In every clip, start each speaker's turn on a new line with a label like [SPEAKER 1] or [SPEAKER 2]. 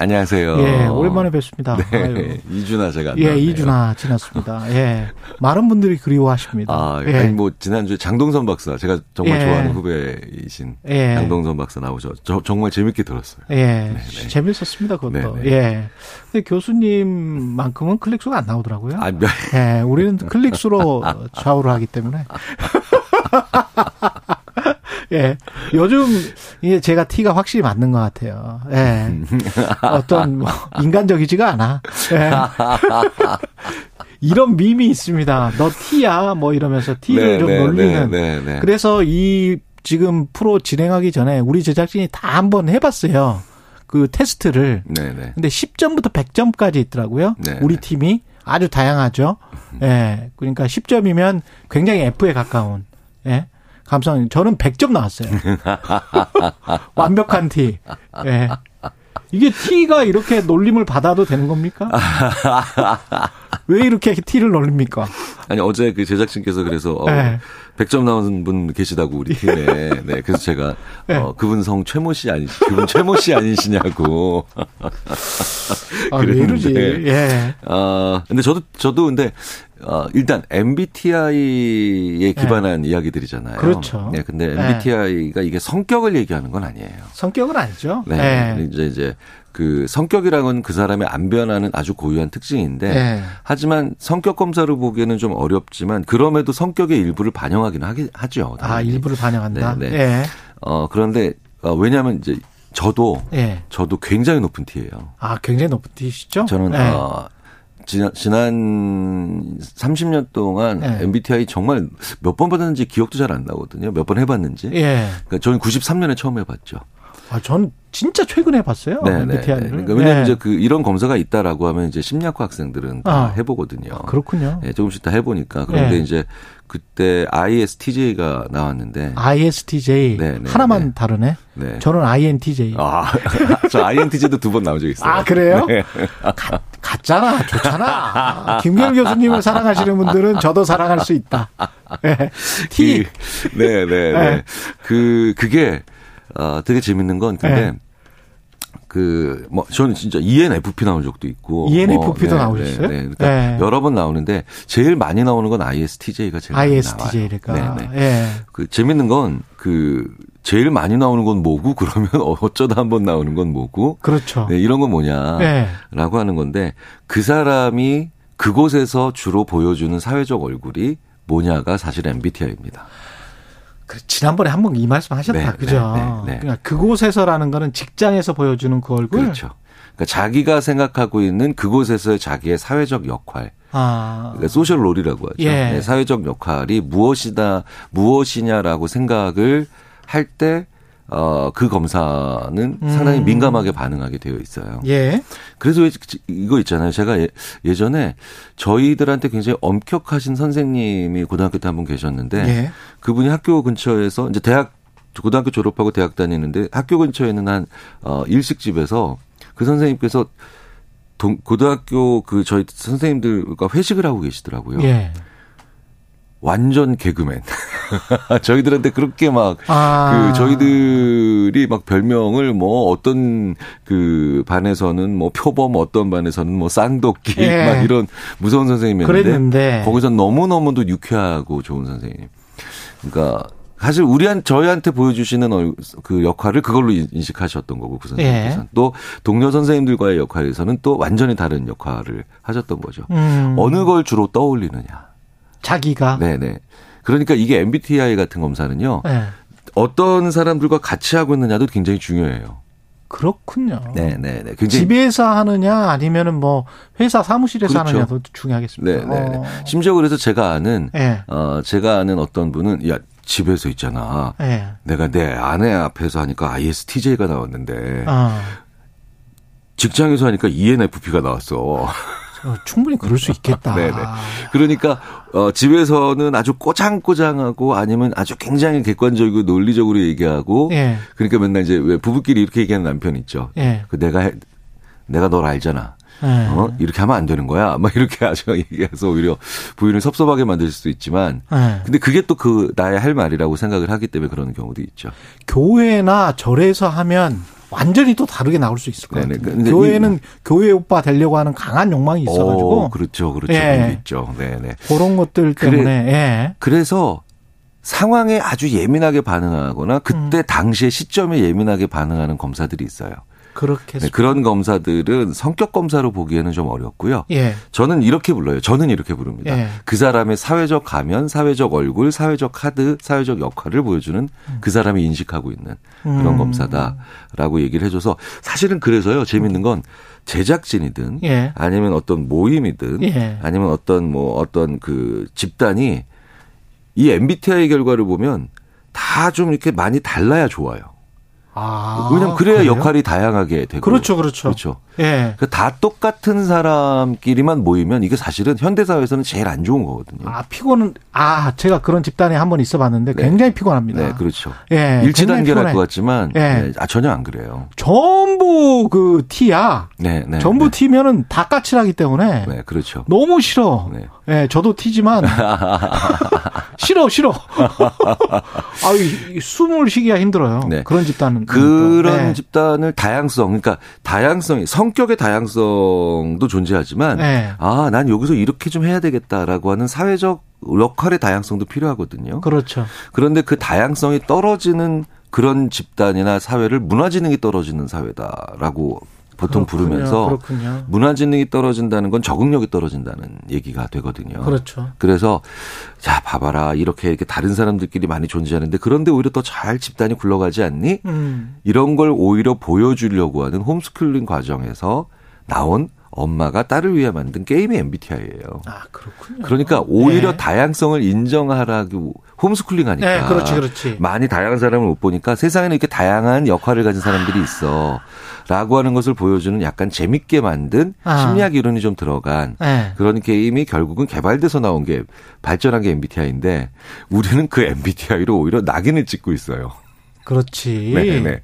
[SPEAKER 1] 안녕하세요.
[SPEAKER 2] 예, 오랜만에 뵙습니다.
[SPEAKER 1] 네, 아유. 이주나 제가
[SPEAKER 2] 예, 이주나 지났습니다. 예, 많은 분들이 그리워하십니다.
[SPEAKER 1] 아,
[SPEAKER 2] 예.
[SPEAKER 1] 아니 뭐 지난주에 장동선 박사 제가 정말
[SPEAKER 2] 예.
[SPEAKER 1] 좋아하는 후배이신
[SPEAKER 2] 예.
[SPEAKER 1] 장동선 박사 나오셔. 저 정말 재밌게 들었어요.
[SPEAKER 2] 예,
[SPEAKER 1] 네.
[SPEAKER 2] 재밌었습니다, 그것도.
[SPEAKER 1] 네, 네.
[SPEAKER 2] 예. 근데 교수님만큼은 클릭 수가 안 나오더라고요.
[SPEAKER 1] 아, 몇-
[SPEAKER 2] 예, 우리는 클릭 수로 좌우를 하기 때문에. 예. 요즘, 예, 제가 티가 확실히 맞는 것 같아요. 예. 어떤, 뭐, 인간적이지가 않아. 예. 이런 밈이 있습니다. 너 티야? 뭐 이러면서 티를
[SPEAKER 1] 네,
[SPEAKER 2] 좀
[SPEAKER 1] 네,
[SPEAKER 2] 놀리는.
[SPEAKER 1] 네, 네, 네.
[SPEAKER 2] 그래서 이 지금 프로 진행하기 전에 우리 제작진이 다 한번 해봤어요. 그 테스트를.
[SPEAKER 1] 네, 네.
[SPEAKER 2] 근데 10점부터 100점까지 있더라고요.
[SPEAKER 1] 네,
[SPEAKER 2] 우리
[SPEAKER 1] 네.
[SPEAKER 2] 팀이 아주 다양하죠. 예. 그러니까 10점이면 굉장히 F에 가까운. 예. 감성. 저는 100점 나왔어요. 완벽한 티. 예. 이게 T가 이렇게 놀림을 받아도 되는 겁니까? 왜 이렇게 T를 놀립니까?
[SPEAKER 1] 아니 어제 그 제작진께서 그래서 어,
[SPEAKER 2] 네.
[SPEAKER 1] 100점 나오는 분 계시다고 우리 팀에. 네. 그래서 제가
[SPEAKER 2] 네.
[SPEAKER 1] 어, 그분 성 최모 씨 아니 그분 최모 씨 아니시냐고.
[SPEAKER 2] 아, 왜?
[SPEAKER 1] 그랬는데.
[SPEAKER 2] 예.
[SPEAKER 1] 아, 근데 저도, 저도 근데, 어, 일단 MBTI에 기반한 이야기들이잖아요.
[SPEAKER 2] 네. 그렇죠.
[SPEAKER 1] 네, 근데
[SPEAKER 2] 네.
[SPEAKER 1] MBTI가 이게 성격을 얘기하는 건 아니에요.
[SPEAKER 2] 성격은 아니죠.
[SPEAKER 1] 네.
[SPEAKER 2] 예.
[SPEAKER 1] 이제, 이제, 그 성격이라는 건그 사람의 안 변하는 아주 고유한 특징인데,
[SPEAKER 2] 네.
[SPEAKER 1] 하지만 성격 검사로 보기에는 좀 어렵지만, 그럼에도 성격의 일부를 반영하긴 하기, 하죠.
[SPEAKER 2] 아,
[SPEAKER 1] 당연히.
[SPEAKER 2] 일부를 반영한다.
[SPEAKER 1] 네, 네.
[SPEAKER 2] 예.
[SPEAKER 1] 어, 그런데, 어, 왜냐하면 이제 저도,
[SPEAKER 2] 예.
[SPEAKER 1] 저도 굉장히 높은 티예요.
[SPEAKER 2] 아, 굉장히 높은 티시죠?
[SPEAKER 1] 저는
[SPEAKER 2] 예.
[SPEAKER 1] 어, 지난, 지난 30년 동안
[SPEAKER 2] 네.
[SPEAKER 1] MBTI 정말 몇 번 받았는지 기억도 잘 안 나거든요. 몇 번 해봤는지.
[SPEAKER 2] 예.
[SPEAKER 1] 그러니까 저는 93년에 처음 해봤죠.
[SPEAKER 2] 아, 전 진짜 최근에 봤어요.
[SPEAKER 1] 네, 네.
[SPEAKER 2] MBTI를.
[SPEAKER 1] 그러니까 왜냐면
[SPEAKER 2] 예.
[SPEAKER 1] 이제 그 이런 검사가 있다라고 하면 이제 심리학과 학생들은 다
[SPEAKER 2] 아.
[SPEAKER 1] 해보거든요.
[SPEAKER 2] 그렇군요.
[SPEAKER 1] 예, 조금씩 다 해보니까 그런데
[SPEAKER 2] 예.
[SPEAKER 1] 이제 그때 ISTJ가 나왔는데.
[SPEAKER 2] ISTJ
[SPEAKER 1] 네, 네,
[SPEAKER 2] 하나만
[SPEAKER 1] 네.
[SPEAKER 2] 다르네.
[SPEAKER 1] 네.
[SPEAKER 2] 저는 INTJ. 아,
[SPEAKER 1] 아, 저 INTJ도 두 번 나온 적 있어요.
[SPEAKER 2] 그래요?
[SPEAKER 1] 네.
[SPEAKER 2] 가, 같잖아, 좋잖아. 김경 교수님을 사랑하시는 분들은 저도 사랑할 수 있다. 예. T.
[SPEAKER 1] 그, 네, 네,
[SPEAKER 2] 네.
[SPEAKER 1] 네. 그, 그게, 어, 되게 재밌는 건, 근데,
[SPEAKER 2] 네.
[SPEAKER 1] 그, 뭐, 저는 진짜 ENFP 나온 적도 있고.
[SPEAKER 2] ENFP 도
[SPEAKER 1] 뭐,
[SPEAKER 2] 나오셨어요?
[SPEAKER 1] 네, 네. 그러니까
[SPEAKER 2] 네.
[SPEAKER 1] 여러 번 나오는데, 제일 많이 나오는 건 ISTJ가 제일 많이
[SPEAKER 2] ISTJ니까.
[SPEAKER 1] 나와요. 네, 네.
[SPEAKER 2] 예.
[SPEAKER 1] 그, 재밌는 건, 그, 제일 많이 나오는 건 뭐고, 그러면 어쩌다 한번 나오는 건 뭐고,
[SPEAKER 2] 그렇죠.
[SPEAKER 1] 네, 이런 건 뭐냐.
[SPEAKER 2] 네.
[SPEAKER 1] 라고 하는 건데, 그 사람이 그곳에서 주로 보여주는 사회적 얼굴이 뭐냐가 사실 MBTI입니다.
[SPEAKER 2] 그 지난번에 한 번 이 말씀 하셨다.
[SPEAKER 1] 네,
[SPEAKER 2] 그죠?
[SPEAKER 1] 네, 네, 네.
[SPEAKER 2] 그러니까 그곳에서라는 거는 직장에서 보여주는 그 얼굴.
[SPEAKER 1] 그렇죠. 그러니까 자기가 생각하고 있는 그곳에서의 자기의 사회적 역할,
[SPEAKER 2] 아.
[SPEAKER 1] 그러니까 소셜 롤이라고 하죠.
[SPEAKER 2] 예.
[SPEAKER 1] 네, 사회적 역할이 무엇이다, 무엇이냐라고 생각을 할 때, 어, 그 검사는 상당히
[SPEAKER 2] 음.
[SPEAKER 1] 민감하게 반응하게 되어 있어요.
[SPEAKER 2] 예.
[SPEAKER 1] 그래서 왜 이거 있잖아요. 제가 예- 예전에 저희들한테 굉장히 엄격하신 선생님이 고등학교 때 한 분 계셨는데
[SPEAKER 2] 예.
[SPEAKER 1] 그분이 학교 근처에서 이제 대학 고등학교 졸업하고 대학 다니는데 학교 근처에 있는 한 어, 일식집에서 그 선생님께서 동, 고등학교 그 저희 선생님들과 회식을 하고 계시더라고요.
[SPEAKER 2] 예.
[SPEAKER 1] 완전 개그맨. 저희들한테 그렇게 막
[SPEAKER 2] 아.
[SPEAKER 1] 그 저희들이 막 별명을 뭐 어떤 그 반에서는 뭐 표범 어떤 반에서는 뭐 쌍도끼
[SPEAKER 2] 예.
[SPEAKER 1] 막 이런 무서운 선생님이었는데
[SPEAKER 2] 그랬는데.
[SPEAKER 1] 거기서 너무 너무도 유쾌하고 좋은 선생님. 그러니까 사실 우리한 저희한테 보여주시는 얼- 그 역할을 그걸로 인- 인식하셨던 거고 그 선생님께서
[SPEAKER 2] 예.
[SPEAKER 1] 또 동료 선생님들과의 역할에서는 또 완전히 다른 역할을 하셨던 거죠.
[SPEAKER 2] 음.
[SPEAKER 1] 어느 걸 주로 떠올리느냐.
[SPEAKER 2] 자기가.
[SPEAKER 1] 네네. 그러니까 이게 MBTI 같은 검사는요.
[SPEAKER 2] 예.
[SPEAKER 1] 어떤 사람들과 같이 하고 있느냐도 굉장히 중요해요.
[SPEAKER 2] 그렇군요.
[SPEAKER 1] 네 네 네. 굉장히.
[SPEAKER 2] 집에서 하느냐 아니면은 뭐 회사 사무실에서
[SPEAKER 1] 그렇죠.
[SPEAKER 2] 하느냐도 중요하겠습니다.
[SPEAKER 1] 네네.
[SPEAKER 2] 어.
[SPEAKER 1] 심지어 그래서 제가 아는,
[SPEAKER 2] 예.
[SPEAKER 1] 어, 제가 아는 어떤 분은, 야, 집에서 있잖아.
[SPEAKER 2] 예.
[SPEAKER 1] 내가 내 아내 앞에서 하니까 ISTJ가 나왔는데,
[SPEAKER 2] 어.
[SPEAKER 1] 직장에서 하니까 ENFP가 나왔어.
[SPEAKER 2] 어, 충분히 그럴 수 있겠다.
[SPEAKER 1] 네네. 그러니까 어, 집에서는 아주 꼬장꼬장하고 아니면 아주 굉장히 객관적이고 논리적으로 얘기하고
[SPEAKER 2] 예.
[SPEAKER 1] 그러니까 맨날 이제 왜 부부끼리 이렇게 얘기하는 남편 있죠.
[SPEAKER 2] 예.
[SPEAKER 1] 그 내가 해- 내가 널 알잖아.
[SPEAKER 2] 예.
[SPEAKER 1] 어? 이렇게 하면 안 되는 거야. 막 이렇게 아주 얘기해서 오히려 부인을 섭섭하게 만들 수도 있지만
[SPEAKER 2] 예.
[SPEAKER 1] 근데 그게 또 그 나의 할 말이라고 생각을 하기 때문에 그러는 경우도 있죠.
[SPEAKER 2] 교회나 절에서 하면 완전히 또 다르게 나올 수 있을 것
[SPEAKER 1] 네네.
[SPEAKER 2] 같아요. 교회는 교회 오빠 되려고 하는 강한 욕망이 있어가지고
[SPEAKER 1] 어, 그렇죠. 그렇죠.
[SPEAKER 2] 예.
[SPEAKER 1] 있죠. 네네.
[SPEAKER 2] 그런 것들
[SPEAKER 1] 그래.
[SPEAKER 2] 때문에 예.
[SPEAKER 1] 그래서 상황에 아주 예민하게 반응하거나 그때 당시의 시점에 예민하게 반응하는 검사들이 있어요.
[SPEAKER 2] 그렇게
[SPEAKER 1] 네, 그런 검사들은 성격 검사로 보기에는 좀 어렵고요.
[SPEAKER 2] 예.
[SPEAKER 1] 저는 이렇게 불러요. 저는 이렇게 부릅니다.
[SPEAKER 2] 예.
[SPEAKER 1] 그 사람의 사회적 가면, 사회적 얼굴, 사회적 카드, 사회적 역할을 보여주는 그 사람이 인식하고 있는 그런
[SPEAKER 2] 음.
[SPEAKER 1] 검사다라고 얘기를 해줘서 사실은 그래서요. 재밌는 건 제작진이든
[SPEAKER 2] 예.
[SPEAKER 1] 아니면 어떤 모임이든
[SPEAKER 2] 예.
[SPEAKER 1] 아니면 어떤 뭐 어떤 그 집단이 이 MBTI 결과를 보면 다 좀 이렇게 많이 달라야 좋아요.
[SPEAKER 2] 아,
[SPEAKER 1] 왜냐면 그래야
[SPEAKER 2] 그래요?
[SPEAKER 1] 역할이 다양하게 되고
[SPEAKER 2] 그렇죠, 그렇죠.
[SPEAKER 1] 그렇죠.
[SPEAKER 2] 예.
[SPEAKER 1] 그다 똑같은 사람끼리만 모이면 이게 사실은 현대 사회에서는 제일 안 좋은 거거든요.
[SPEAKER 2] 아 피곤은 아 제가 그런 집단에 한 번 있어봤는데
[SPEAKER 1] 네.
[SPEAKER 2] 굉장히 피곤합니다.
[SPEAKER 1] 네, 그렇죠.
[SPEAKER 2] 예,
[SPEAKER 1] 일치
[SPEAKER 2] 굉장히
[SPEAKER 1] 단계랄
[SPEAKER 2] 피곤해.
[SPEAKER 1] 것 같지만
[SPEAKER 2] 예.
[SPEAKER 1] 네, 아 전혀 안 그래요.
[SPEAKER 2] 전부 그 티야.
[SPEAKER 1] 네, 네.
[SPEAKER 2] 전부
[SPEAKER 1] 네.
[SPEAKER 2] 티면은 다 까칠하기 때문에
[SPEAKER 1] 네, 그렇죠.
[SPEAKER 2] 너무 싫어.
[SPEAKER 1] 네.
[SPEAKER 2] 예, 저도 티지만 싫어, 싫어. 아, 이- 이 숨을 쉬기가 힘들어요.
[SPEAKER 1] 네.
[SPEAKER 2] 그런 집단은
[SPEAKER 1] 그런
[SPEAKER 2] 네.
[SPEAKER 1] 집단을 다양성, 그러니까 다양성이 성격의 다양성도 존재하지만
[SPEAKER 2] 네.
[SPEAKER 1] 아, 난 여기서 이렇게 좀 해야 되겠다라고 하는 사회적 역할의 다양성도 필요하거든요.
[SPEAKER 2] 그렇죠.
[SPEAKER 1] 그런데 그 다양성이 떨어지는 그런 집단이나 사회를 문화지능이 떨어지는 사회다라고 보통
[SPEAKER 2] 그렇군요.
[SPEAKER 1] 부르면서
[SPEAKER 2] 그렇군요.
[SPEAKER 1] 문화지능이 떨어진다는 건 적응력이 떨어진다는 얘기가 되거든요.
[SPEAKER 2] 그렇죠.
[SPEAKER 1] 그래서 자 봐봐라 이렇게 이렇게 다른 사람들끼리 많이 존재하는데 그런데 오히려 더 잘 집단이 굴러가지 않니?
[SPEAKER 2] 음.
[SPEAKER 1] 이런 걸 오히려 보여주려고 하는 홈스쿨링 과정에서 나온 엄마가 딸을 위해 만든 게임이 MBTI예요.
[SPEAKER 2] 아, 그렇군요.
[SPEAKER 1] 그러니까 오히려
[SPEAKER 2] 네.
[SPEAKER 1] 다양성을 인정하라고 홈스쿨링 하니까
[SPEAKER 2] 네, 그렇지, 그렇지.
[SPEAKER 1] 많이 다양한 사람을 못 보니까 세상에는 이렇게 다양한 역할을 가진 사람들이 있어. 라고 하는 것을 보여주는 약간 재밌게 만든
[SPEAKER 2] 아.
[SPEAKER 1] 심리학 이론이 좀 들어간
[SPEAKER 2] 네.
[SPEAKER 1] 그런 게임이 결국은 개발돼서 나온 게 발전한 게 MBTI인데 우리는 그 MBTI로 오히려 낙인을 찍고 있어요.
[SPEAKER 2] 그렇지.
[SPEAKER 1] 네, 네.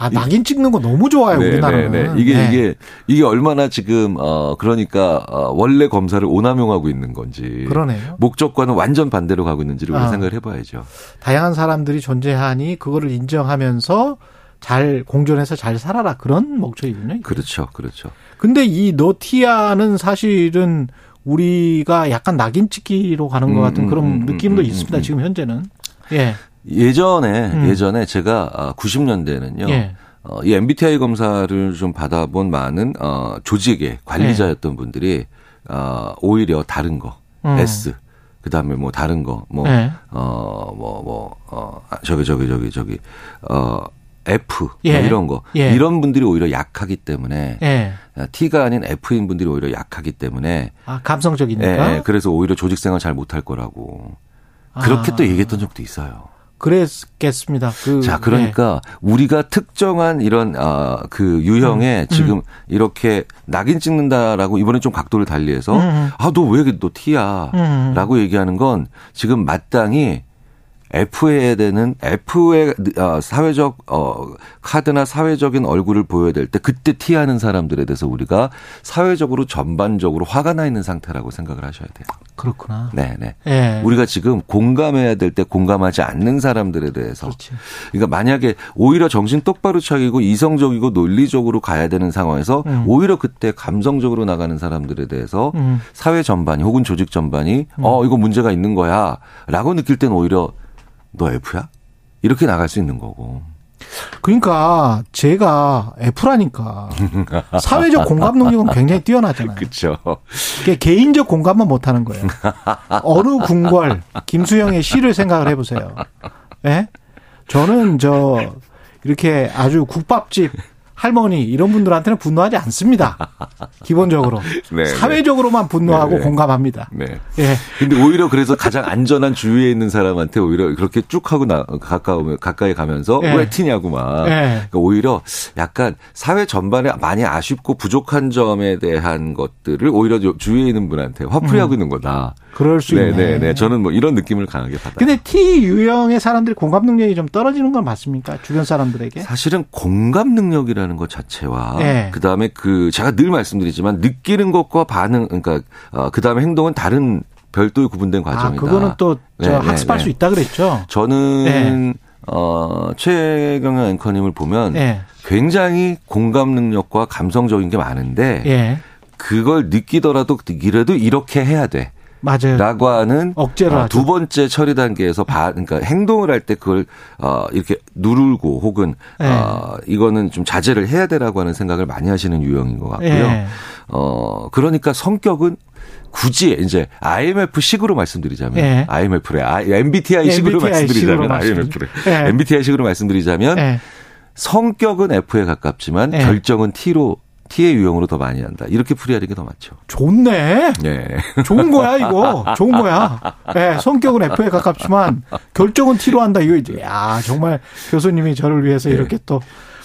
[SPEAKER 2] 아, 낙인 찍는 거 너무 좋아요,
[SPEAKER 1] 네,
[SPEAKER 2] 우리나라는.
[SPEAKER 1] 네, 네. 이게
[SPEAKER 2] 네.
[SPEAKER 1] 이게 이게 얼마나 지금 어 그러니까 어, 원래 검사를 오남용하고 있는 건지
[SPEAKER 2] 그러네요.
[SPEAKER 1] 목적과는 완전 반대로 가고 있는지를 우리가
[SPEAKER 2] 아.
[SPEAKER 1] 생각을 해봐야죠.
[SPEAKER 2] 다양한 사람들이 존재하니 그거를 인정하면서 잘 공존해서 잘 살아라 그런 목적이군요.
[SPEAKER 1] 그렇죠, 그렇죠.
[SPEAKER 2] 근데 이 노티아는 사실은 우리가 약간 낙인 찍기로 가는 것
[SPEAKER 1] 음,
[SPEAKER 2] 같은
[SPEAKER 1] 음,
[SPEAKER 2] 그런
[SPEAKER 1] 음,
[SPEAKER 2] 느낌도
[SPEAKER 1] 음,
[SPEAKER 2] 있습니다.
[SPEAKER 1] 음, 음.
[SPEAKER 2] 지금 현재는. 예.
[SPEAKER 1] 예전에
[SPEAKER 2] 음.
[SPEAKER 1] 예전에 제가 아, 90년대는요.
[SPEAKER 2] 예.
[SPEAKER 1] 어, 이 MBTI 검사를 좀 받아본 많은 어, 조직의 관리자였던 분들이 어, 오히려 다른 거
[SPEAKER 2] 음.
[SPEAKER 1] S 그다음에 뭐 다른 거뭐
[SPEAKER 2] 네.
[SPEAKER 1] 어뭐뭐어 아, 저기 저기 저기 저기 어 F 뭐
[SPEAKER 2] 예.
[SPEAKER 1] 이런 거
[SPEAKER 2] 예.
[SPEAKER 1] 이런 분들이 오히려 약하기 때문에
[SPEAKER 2] 예.
[SPEAKER 1] T가 아닌 F인 분들이 오히려 약하기 때문에
[SPEAKER 2] 아, 감성적이니까.
[SPEAKER 1] 예, 예, 그래서 오히려 조직 생활 잘 못할 거라고 그렇게
[SPEAKER 2] 아.
[SPEAKER 1] 또 얘기했던 적도 있어요.
[SPEAKER 2] 그랬겠습니다. 그,
[SPEAKER 1] 자, 그러니까 우리가 특정한 이런 아, 그 유형에
[SPEAKER 2] 음.
[SPEAKER 1] 지금 이렇게 낙인 찍는다라고 이번에 좀 각도를 달리해서
[SPEAKER 2] 음.
[SPEAKER 1] 아, 너 왜너 T야?
[SPEAKER 2] 음.
[SPEAKER 1] 라고 얘기하는 건 지금 마땅히 F해야 되는 F의 어, 사회적 어 카드나 사회적인 얼굴을 보여야 될 때 그때 T하는 사람들에 대해서 우리가 사회적으로 전반적으로 화가 나 있는 상태라고 생각을 하셔야 돼요.
[SPEAKER 2] 그렇구나.
[SPEAKER 1] 네, 네.
[SPEAKER 2] 예.
[SPEAKER 1] 우리가 지금 공감해야 될 때 공감하지 않는 사람들에 대해서
[SPEAKER 2] 그렇지.
[SPEAKER 1] 그러니까 만약에 오히려 정신 똑바로 차리고 이성적이고 논리적으로 가야 되는 상황에서
[SPEAKER 2] 음.
[SPEAKER 1] 오히려 그때 감성적으로 나가는 사람들에 대해서
[SPEAKER 2] 음.
[SPEAKER 1] 사회 전반이 혹은 조직 전반이 어 이거 문제가 있는 거야라고 느낄 땐 오히려 너 F야? 이렇게 나갈 수 있는 거고.
[SPEAKER 2] 그러니까 제가 F라니까 사회적 공감 능력은 굉장히 뛰어나잖아요.
[SPEAKER 1] 그렇죠.
[SPEAKER 2] 개인적 공감만 못하는 거예요. 어느 궁궐 김수영의 시를 생각을 해보세요. 예? 저는 저 이렇게 아주 국밥집 할머니 이런 분들한테는 분노하지 않습니다. 기본적으로
[SPEAKER 1] 네,
[SPEAKER 2] 사회적으로만 분노하고
[SPEAKER 1] 네, 네.
[SPEAKER 2] 공감합니다.
[SPEAKER 1] 네.
[SPEAKER 2] 예.
[SPEAKER 1] 근데 오히려 그래서 가장 안전한 주위에 있는 사람한테 오히려 그렇게 쭉 하고 나 가까우면 가까이 가면서
[SPEAKER 2] 예.
[SPEAKER 1] 왜 튀냐고 막
[SPEAKER 2] 예.
[SPEAKER 1] 그러니까 오히려 약간 사회 전반에 많이 아쉽고 부족한 점에 대한 것들을 오히려 저- 주위에 있는 분한테 화풀이하고 있는 거다.
[SPEAKER 2] 그럴 수
[SPEAKER 1] 네,
[SPEAKER 2] 있네.
[SPEAKER 1] 네, 네. 저는 뭐 이런 느낌을 강하게 받아요.
[SPEAKER 2] 근데 T 유형의 사람들이 공감 능력이 좀 떨어지는 건 맞습니까? 주변 사람들에게?
[SPEAKER 1] 사실은 공감 능력이라는 것 자체와
[SPEAKER 2] 예.
[SPEAKER 1] 그다음에 그 제가 늘 말씀드리지만 느끼는 것과 반응 그러니까 어, 그다음에 행동은 다른 별도의 구분된
[SPEAKER 2] 아,
[SPEAKER 1] 과정이다.
[SPEAKER 2] 그거는 또저
[SPEAKER 1] 네, 네,
[SPEAKER 2] 학습할
[SPEAKER 1] 네.
[SPEAKER 2] 수 있다 그랬죠.
[SPEAKER 1] 저는
[SPEAKER 2] 네.
[SPEAKER 1] 어 최경영 앵커님을 보면
[SPEAKER 2] 예.
[SPEAKER 1] 굉장히 공감 능력과 감성적인 게 많은데
[SPEAKER 2] 예.
[SPEAKER 1] 그걸 느끼더라도 이래도 이렇게 해야 돼.
[SPEAKER 2] 맞아요.
[SPEAKER 1] 라고 하는
[SPEAKER 2] 억제로
[SPEAKER 1] 어. 두 번째 처리 단계에서 바, 그러니까 행동을 할 때 그걸 어 이렇게 누르고 혹은
[SPEAKER 2] 네.
[SPEAKER 1] 어 이거는 좀 자제를 해야 되라고 하는 생각을 많이 하시는 유형인 것 같고요.
[SPEAKER 2] 예.
[SPEAKER 1] 어 그러니까 성격은 굳이 이제 IMF 식으로 말씀드리자면
[SPEAKER 2] 예.
[SPEAKER 1] IMF래 아, MBTI 식으로
[SPEAKER 2] MBTI
[SPEAKER 1] 말씀드리자면
[SPEAKER 2] 말씀드리-
[SPEAKER 1] IMF래
[SPEAKER 2] 예.
[SPEAKER 1] MBTI 식으로 말씀드리자면
[SPEAKER 2] 예.
[SPEAKER 1] 성격은 F에 가깝지만
[SPEAKER 2] 예.
[SPEAKER 1] 결정은 T로 T의 유형으로 더 많이 한다. 이렇게 풀이하는 게 더 맞죠.
[SPEAKER 2] 좋네.
[SPEAKER 1] 예.
[SPEAKER 2] 좋은 거야 이거. 좋은 거야. 예, 성격은 F에 가깝지만 결정은 T로 한다. 이거 이제 야 정말 교수님이 저를 위해서
[SPEAKER 1] 네.
[SPEAKER 2] 이렇게 또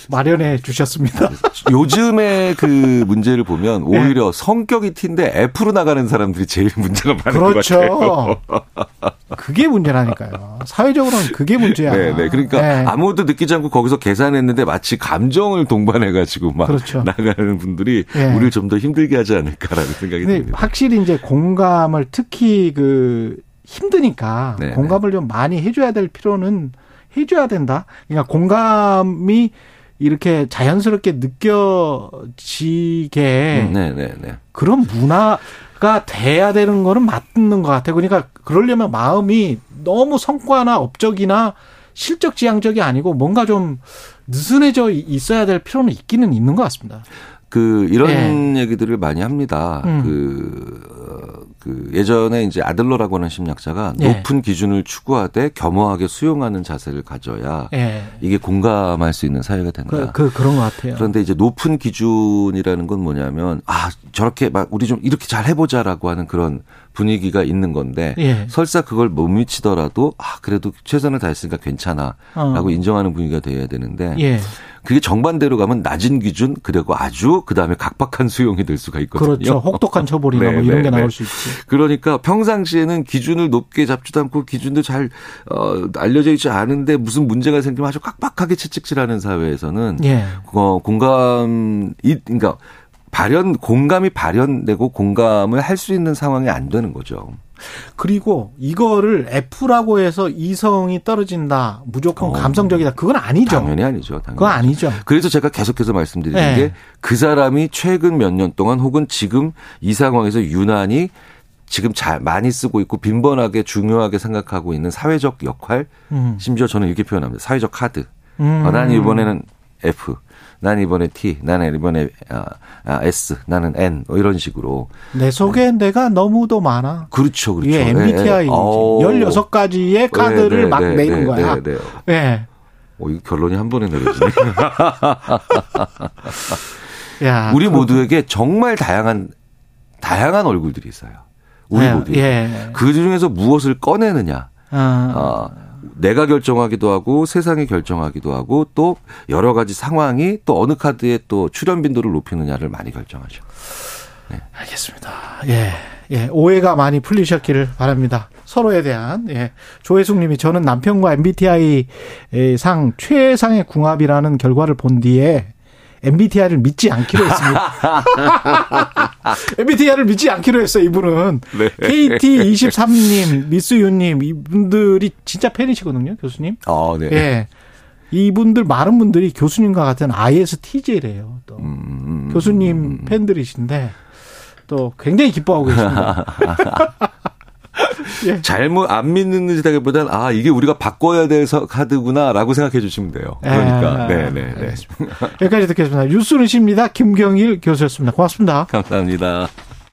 [SPEAKER 2] 마련해 주셨습니다.
[SPEAKER 1] 요즘의 그 문제를 보면
[SPEAKER 2] 예.
[SPEAKER 1] 오히려 성격이 T인데 F로 나가는 사람들이 제일 문제가 많은 것 같아요.
[SPEAKER 2] 그게 문제라니까요. 사회적으로는 그게 문제야.
[SPEAKER 1] 네, 네. 그러니까
[SPEAKER 2] 예.
[SPEAKER 1] 아무것도 느끼지 않고 거기서 계산했는데 마치 감정을 동반해가지고 막
[SPEAKER 2] 그렇죠.
[SPEAKER 1] 나가는 분들이
[SPEAKER 2] 예.
[SPEAKER 1] 우리를 좀 더 힘들게 하지 않을까라는 생각이 듭니다.
[SPEAKER 2] 확실히 이제 공감을 특히 그 힘드니까
[SPEAKER 1] 네,
[SPEAKER 2] 공감을 좀 많이 해줘야 될 필요는 해줘야 된다. 그러니까 공감이 이렇게 자연스럽게 느껴지게
[SPEAKER 1] 네, 네, 네.
[SPEAKER 2] 그런 문화 가 돼야 되는 거는 맞는 것 같아요. 그러니까 그러려면 마음이 너무 성과나 업적이나 실적 지향적이 아니고 뭔가 좀 느슨해져 있어야 될 필요는 있기는 있는 것 같습니다.
[SPEAKER 1] 그 이런 얘기들을 많이 합니다.
[SPEAKER 2] 네. 음.
[SPEAKER 1] 그, 어, 그 예전에 이제 아들러라고 하는 심리학자가
[SPEAKER 2] 예.
[SPEAKER 1] 높은 기준을 추구하되 겸허하게 수용하는 자세를 가져야
[SPEAKER 2] 예.
[SPEAKER 1] 이게 공감할 수 있는 사회가 된다.
[SPEAKER 2] 그, 그, 그 런 것 같아요.
[SPEAKER 1] 그런데 이제 높은 기준이라는 건 뭐냐면 아 저렇게 막 우리 좀 이렇게 잘 해보자라고 하는 그런 분위기가 있는 건데
[SPEAKER 2] 예.
[SPEAKER 1] 설사 그걸 못 미치더라도 아 그래도 최선을 다했으니까 괜찮아라고
[SPEAKER 2] 어.
[SPEAKER 1] 인정하는 분위기가 돼야 되는데
[SPEAKER 2] 예.
[SPEAKER 1] 그게 정반대로 가면 낮은 기준 그리고 아주 그다음에 각박한 수용이 될 수가 있거든요.
[SPEAKER 2] 그렇죠. 혹독한 처벌이나
[SPEAKER 1] 네,
[SPEAKER 2] 뭐 이런
[SPEAKER 1] 네,
[SPEAKER 2] 게 나올
[SPEAKER 1] 네.
[SPEAKER 2] 수 있지.
[SPEAKER 1] 그러니까 평상시에는 기준을 높게 잡지도 않고 기준도 잘 어, 알려져 있지 않은데 무슨 문제가 생기면 아주 깍박하게 채찍질하는 사회에서는
[SPEAKER 2] 예.
[SPEAKER 1] 어, 공감 이 그러니까 발현 공감이 발현되고 공감을 할 수 있는 상황이 안 되는 거죠.
[SPEAKER 2] 그리고 이거를 F라고 해서 이성이 떨어진다. 무조건
[SPEAKER 1] 어.
[SPEAKER 2] 감성적이다. 그건 아니죠.
[SPEAKER 1] 당연히 아니죠. 당연히.
[SPEAKER 2] 그건 아니죠.
[SPEAKER 1] 그래서 제가 계속해서 말씀드리는
[SPEAKER 2] 네.
[SPEAKER 1] 게그 사람이 최근 몇 년 동안 혹은 지금 이 상황에서 유난히 지금 잘 많이 쓰고 있고 빈번하게 중요하게 생각하고 있는 사회적 역할
[SPEAKER 2] 음.
[SPEAKER 1] 심지어 저는 이렇게 표현합니다. 사회적 카드.
[SPEAKER 2] 음.
[SPEAKER 1] 어, 난 이번에는 F. 난 이번에 T, 나는 이번에 아, 아, S, 나는 N, 뭐 이런 식으로.
[SPEAKER 2] 내 속에 내가 너무도 많아.
[SPEAKER 1] 그렇죠, 그렇죠.
[SPEAKER 2] 이게 MBTI
[SPEAKER 1] 예, 예. 어우.
[SPEAKER 2] 16가지의 카드를
[SPEAKER 1] 네, 네,
[SPEAKER 2] 막
[SPEAKER 1] 네,
[SPEAKER 2] 내는
[SPEAKER 1] 네,
[SPEAKER 2] 거야.
[SPEAKER 1] 네, 네.
[SPEAKER 2] 예.
[SPEAKER 1] 어, 이거 결론이 한 번에 내려지네.
[SPEAKER 2] 야.
[SPEAKER 1] 우리
[SPEAKER 2] 그-
[SPEAKER 1] 모두에게 정말 다양한 다양한 얼굴들이 있어요. 우리
[SPEAKER 2] 예,
[SPEAKER 1] 모두.
[SPEAKER 2] 예.
[SPEAKER 1] 그 중에서 무엇을 꺼내느냐.
[SPEAKER 2] 아.
[SPEAKER 1] 어, 내가 결정하기도 하고 세상이 결정하기도 하고 또 여러 가지 상황이 또 어느 카드에 또 출연 빈도를 높이느냐를 많이 결정하죠.
[SPEAKER 2] 알겠습니다. 예. 예. 오해가 많이 풀리셨기를 바랍니다. 서로에 대한, 예. 조혜숙 님이 저는 남편과 MBTI 상 최상의 궁합이라는 결과를 본 뒤에 MBTI를 믿지 않기로 했습니다. MBTI를 믿지 않기로 했어요, 이분은.
[SPEAKER 1] 네.
[SPEAKER 2] KT23님, 미스유님, 이분들이 진짜 팬이시거든요, 교수님.
[SPEAKER 1] 어, 네.
[SPEAKER 2] 예. 이분들, 많은 분들이 교수님과 같은 ISTJ래요, 또.
[SPEAKER 1] 음,
[SPEAKER 2] 교수님 팬들이신데, 또 굉장히 기뻐하고 계십니다. 예.
[SPEAKER 1] 잘못 안 믿는 듯하기보다는 아 이게 우리가 바꿔야 될 서- 카드구나라고 생각해 주시면 돼요. 그러니까
[SPEAKER 2] 아,
[SPEAKER 1] 네네 네.
[SPEAKER 2] 알겠습니다. 여기까지 듣겠습니다. 뉴스는 십니다. 김경일 교수였습니다. 고맙습니다.
[SPEAKER 1] 감사합니다.